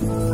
Kính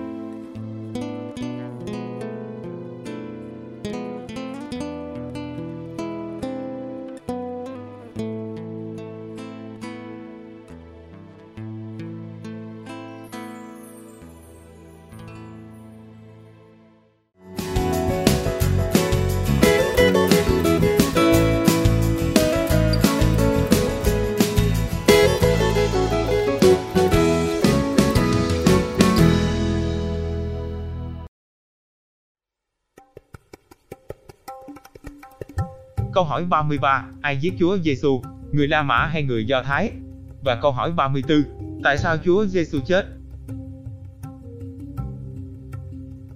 Câu hỏi 33, ai giết Chúa Giêsu, người La Mã hay người Do Thái? Và câu hỏi 34, tại sao Chúa Giêsu chết?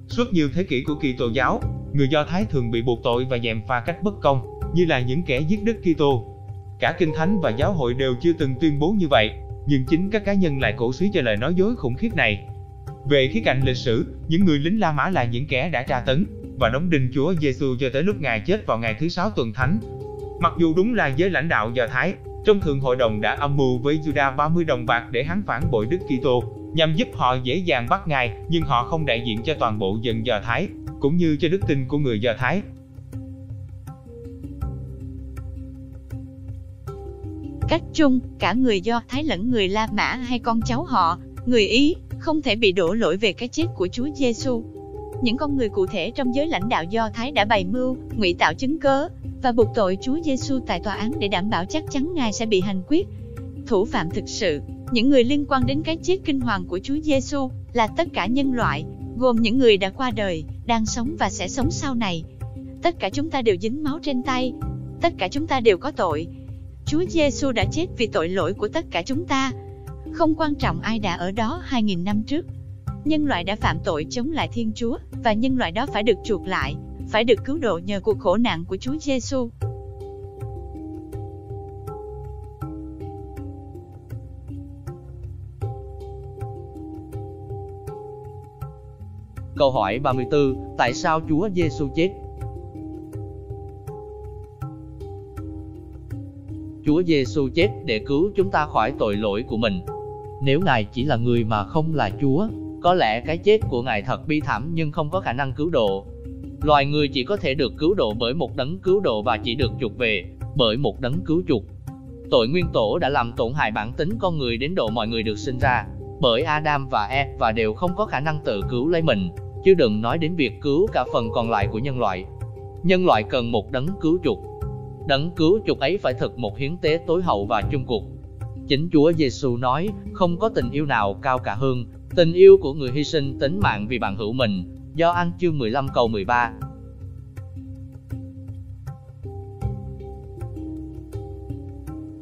Suốt nhiều thế kỷ của Kitô giáo, người Do Thái thường bị buộc tội và dèm pha cách bất công, như là những kẻ giết Đức Kitô. Cả Kinh Thánh và giáo hội đều chưa từng tuyên bố như vậy, nhưng chính các cá nhân lại cổ suý cho lời nói dối khủng khiếp này. Về khía cạnh lịch sử, những người lính La Mã là những kẻ đã tra tấn, và đóng đinh Chúa Giêsu cho tới lúc Ngài chết vào ngày thứ sáu tuần thánh. Mặc dù đúng là giới lãnh đạo Do Thái, trong thượng hội đồng đã âm mưu với Juda 30 đồng bạc để hắn phản bội Đức Kitô, nhằm giúp họ dễ dàng bắt Ngài, nhưng họ không đại diện cho toàn bộ dân Do Thái, cũng như cho đức tin của người Do Thái. Cách chung, cả người Do Thái lẫn người La Mã hay con cháu họ, người Ý, không thể bị đổ lỗi về cái chết của Chúa Giêsu. Những con người cụ thể trong giới lãnh đạo Do Thái đã bày mưu, ngụy tạo chứng cớ và buộc tội Chúa Giêsu tại tòa án để đảm bảo chắc chắn Ngài sẽ bị hành quyết. Thủ phạm thực sự, những người liên quan đến cái chết kinh hoàng của Chúa Giêsu là tất cả nhân loại, gồm những người đã qua đời, đang sống và sẽ sống sau này. Tất cả chúng ta đều dính máu trên tay, tất cả chúng ta đều có tội. Chúa Giêsu đã chết vì tội lỗi của tất cả chúng ta. Không quan trọng ai đã ở đó 2000 năm trước. Nhân loại đã phạm tội chống lại Thiên Chúa và nhân loại đó phải được chuộc lại, phải được cứu độ nhờ cuộc khổ nạn của Chúa Giêsu. Câu hỏi 34, tại sao Chúa Giêsu chết? Chúa Giêsu chết để cứu chúng ta khỏi tội lỗi của mình. Nếu Ngài chỉ là người mà không là Chúa, có lẽ cái chết của Ngài thật bi thảm nhưng không có khả năng cứu độ. Loài người chỉ có thể được cứu độ bởi một đấng cứu độ và chỉ được chuộc về bởi một đấng cứu chuộc. Tội nguyên tổ đã làm tổn hại bản tính con người đến độ mọi người được sinh ra bởi Adam và Eve và đều không có khả năng tự cứu lấy mình, chứ đừng nói đến việc cứu cả phần còn lại của nhân loại. Nhân loại cần một đấng cứu chuộc. Đấng cứu chuộc ấy phải thực một hiến tế tối hậu và chung cuộc. Chính Chúa Giêsu nói, không có tình yêu nào cao cả hơn tình yêu của người hy sinh tính mạng vì bạn hữu mình. Do Anh chương 15 câu 13.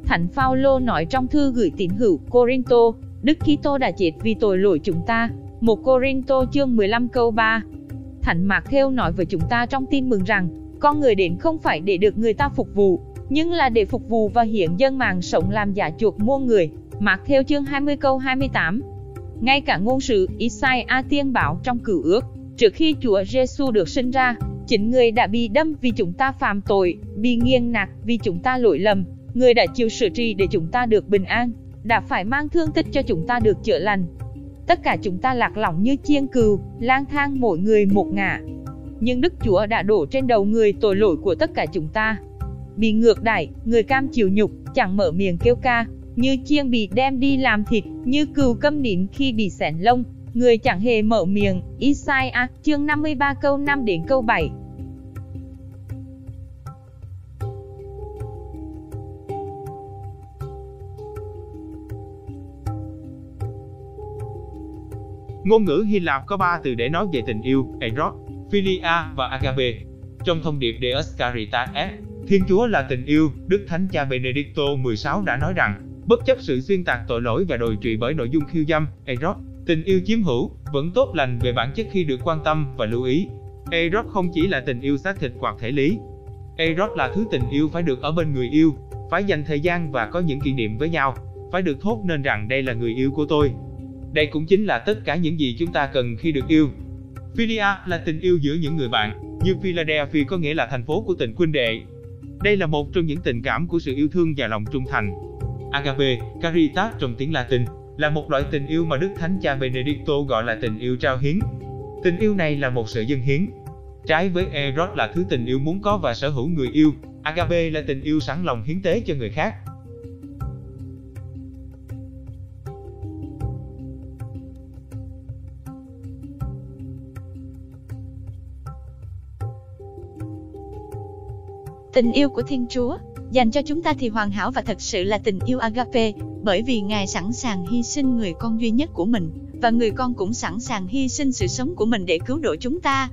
Thánh Phaolô nói trong thư gửi tín hữu Corinto, Đức Kitô đã chết vì tội lỗi chúng ta. 1 Corinto chương 15 câu 3. Thánh Mạc khêu nói với chúng ta trong tin mừng rằng, con người đến không phải để được người ta phục vụ, nhưng là để phục vụ và hiến dân mạng sống làm giả chuộc mua người. Mạc khêu chương 20 câu 28. Ngay cả ngôn sứ Isaiah tiên bảo trong cửu ước, trước khi Chúa Giêsu được sinh ra, chính người đã bị đâm vì chúng ta phạm tội, bị nghiêng nạc vì chúng ta lỗi lầm, người đã chịu sự trị để chúng ta được bình an, đã phải mang thương tích cho chúng ta được chữa lành. Tất cả chúng ta lạc lõng như chiên cừu, lang thang mỗi người một ngả. Nhưng Đức Chúa đã đổ trên đầu người tội lỗi của tất cả chúng ta. Bị ngược đãi, người cam chịu nhục, chẳng mở miệng kêu ca, như chiên bị đem đi làm thịt, như cừu câm nín khi bị xẻn lông, Người chẳng hề mở miệng, Isaiah, chương 53 câu 5 đến câu 7. Ngôn ngữ Hy Lạp có ba từ để nói về tình yêu, eros, philia và agape. Trong thông điệp Deus Caritas Thiên Chúa là tình yêu, Đức Thánh Cha Benedicto XVI đã nói rằng, bất chấp sự xuyên tạc tội lỗi và đồi trụy bởi nội dung khiêu dâm, eros, tình yêu chiếm hữu, vẫn tốt lành về bản chất khi được quan tâm và lưu ý. Eros không chỉ là tình yêu xác thịt hoặc thể lý. Eros là thứ tình yêu phải được ở bên người yêu, phải dành thời gian và có những kỷ niệm với nhau, phải được thốt nên rằng đây là người yêu của tôi, đây cũng chính là tất cả những gì chúng ta cần khi được yêu. Philia là tình yêu giữa những người bạn, như Philadelphia có nghĩa là thành phố của tình huynh đệ. Đây là một trong những tình cảm của sự yêu thương và lòng trung thành. Agape, caritas trong tiếng Latin, là một loại tình yêu mà Đức Thánh Cha Benedicto gọi là tình yêu trao hiến. Tình yêu này là một sự dân hiến. Trái với Eros là thứ tình yêu muốn có và sở hữu người yêu, Agape là tình yêu sẵn lòng hiến tế cho người khác. Tình yêu của Thiên Chúa dành cho chúng ta thì hoàn hảo và thật sự là tình yêu agape, bởi vì Ngài sẵn sàng hy sinh người con duy nhất của mình, và người con cũng sẵn sàng hy sinh sự sống của mình để cứu độ chúng ta.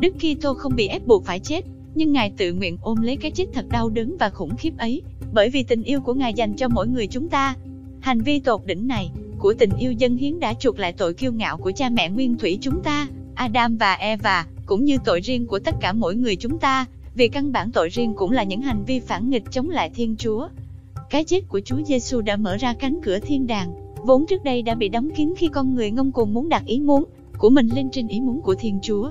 Đức Kitô không bị ép buộc phải chết, nhưng Ngài tự nguyện ôm lấy cái chết thật đau đớn và khủng khiếp ấy, bởi vì tình yêu của Ngài dành cho mỗi người chúng ta. Hành vi tột đỉnh này của tình yêu dân hiến đã chuộc lại tội kiêu ngạo của cha mẹ nguyên thủy chúng ta, Adam và Eva, cũng như tội riêng của tất cả mỗi người chúng ta, vì căn bản tội riêng cũng là những hành vi phản nghịch chống lại Thiên Chúa. Cái chết của Chúa Giêsu đã mở ra cánh cửa thiên đàng, vốn trước đây đã bị đóng kín khi con người ngông cuồng muốn đặt ý muốn của mình lên trên ý muốn của Thiên Chúa.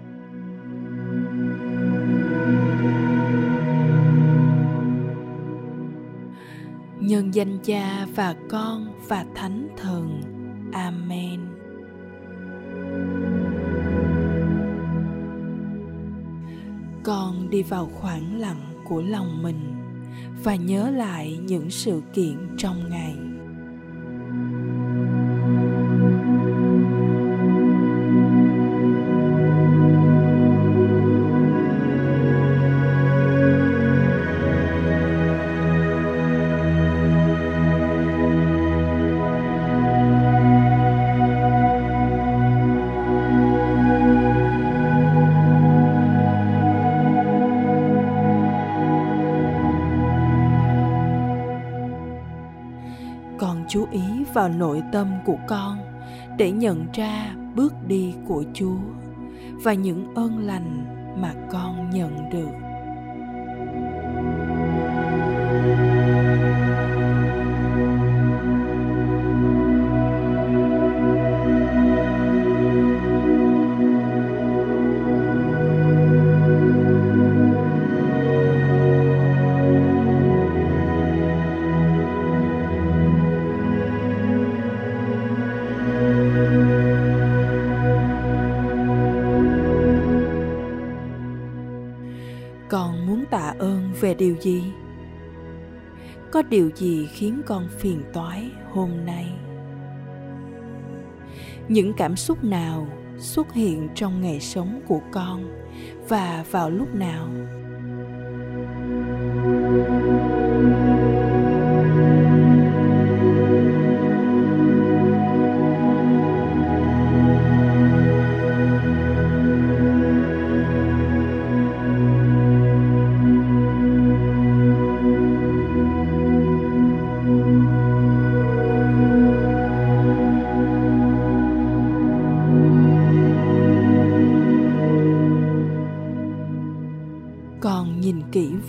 Nhân danh cha và con và thánh thần. Amen. Con đi vào khoảng lặng của lòng mình và nhớ lại những sự kiện trong ngày. Chú ý vào nội tâm của con để nhận ra bước đi của chúa và những ơn lành mà con nhận được. Về điều gì? Có điều gì khiến con phiền toái hôm nay? Những cảm xúc nào xuất hiện trong ngày sống của con và vào lúc nào?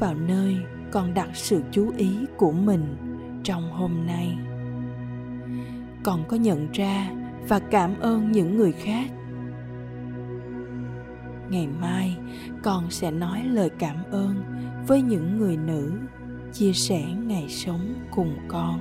Vào nơi con đặt sự chú ý của mình trong hôm nay. Con có nhận ra và cảm ơn những người khác. Ngày mai, con sẽ nói lời cảm ơn với những người nữ chia sẻ ngày sống cùng con.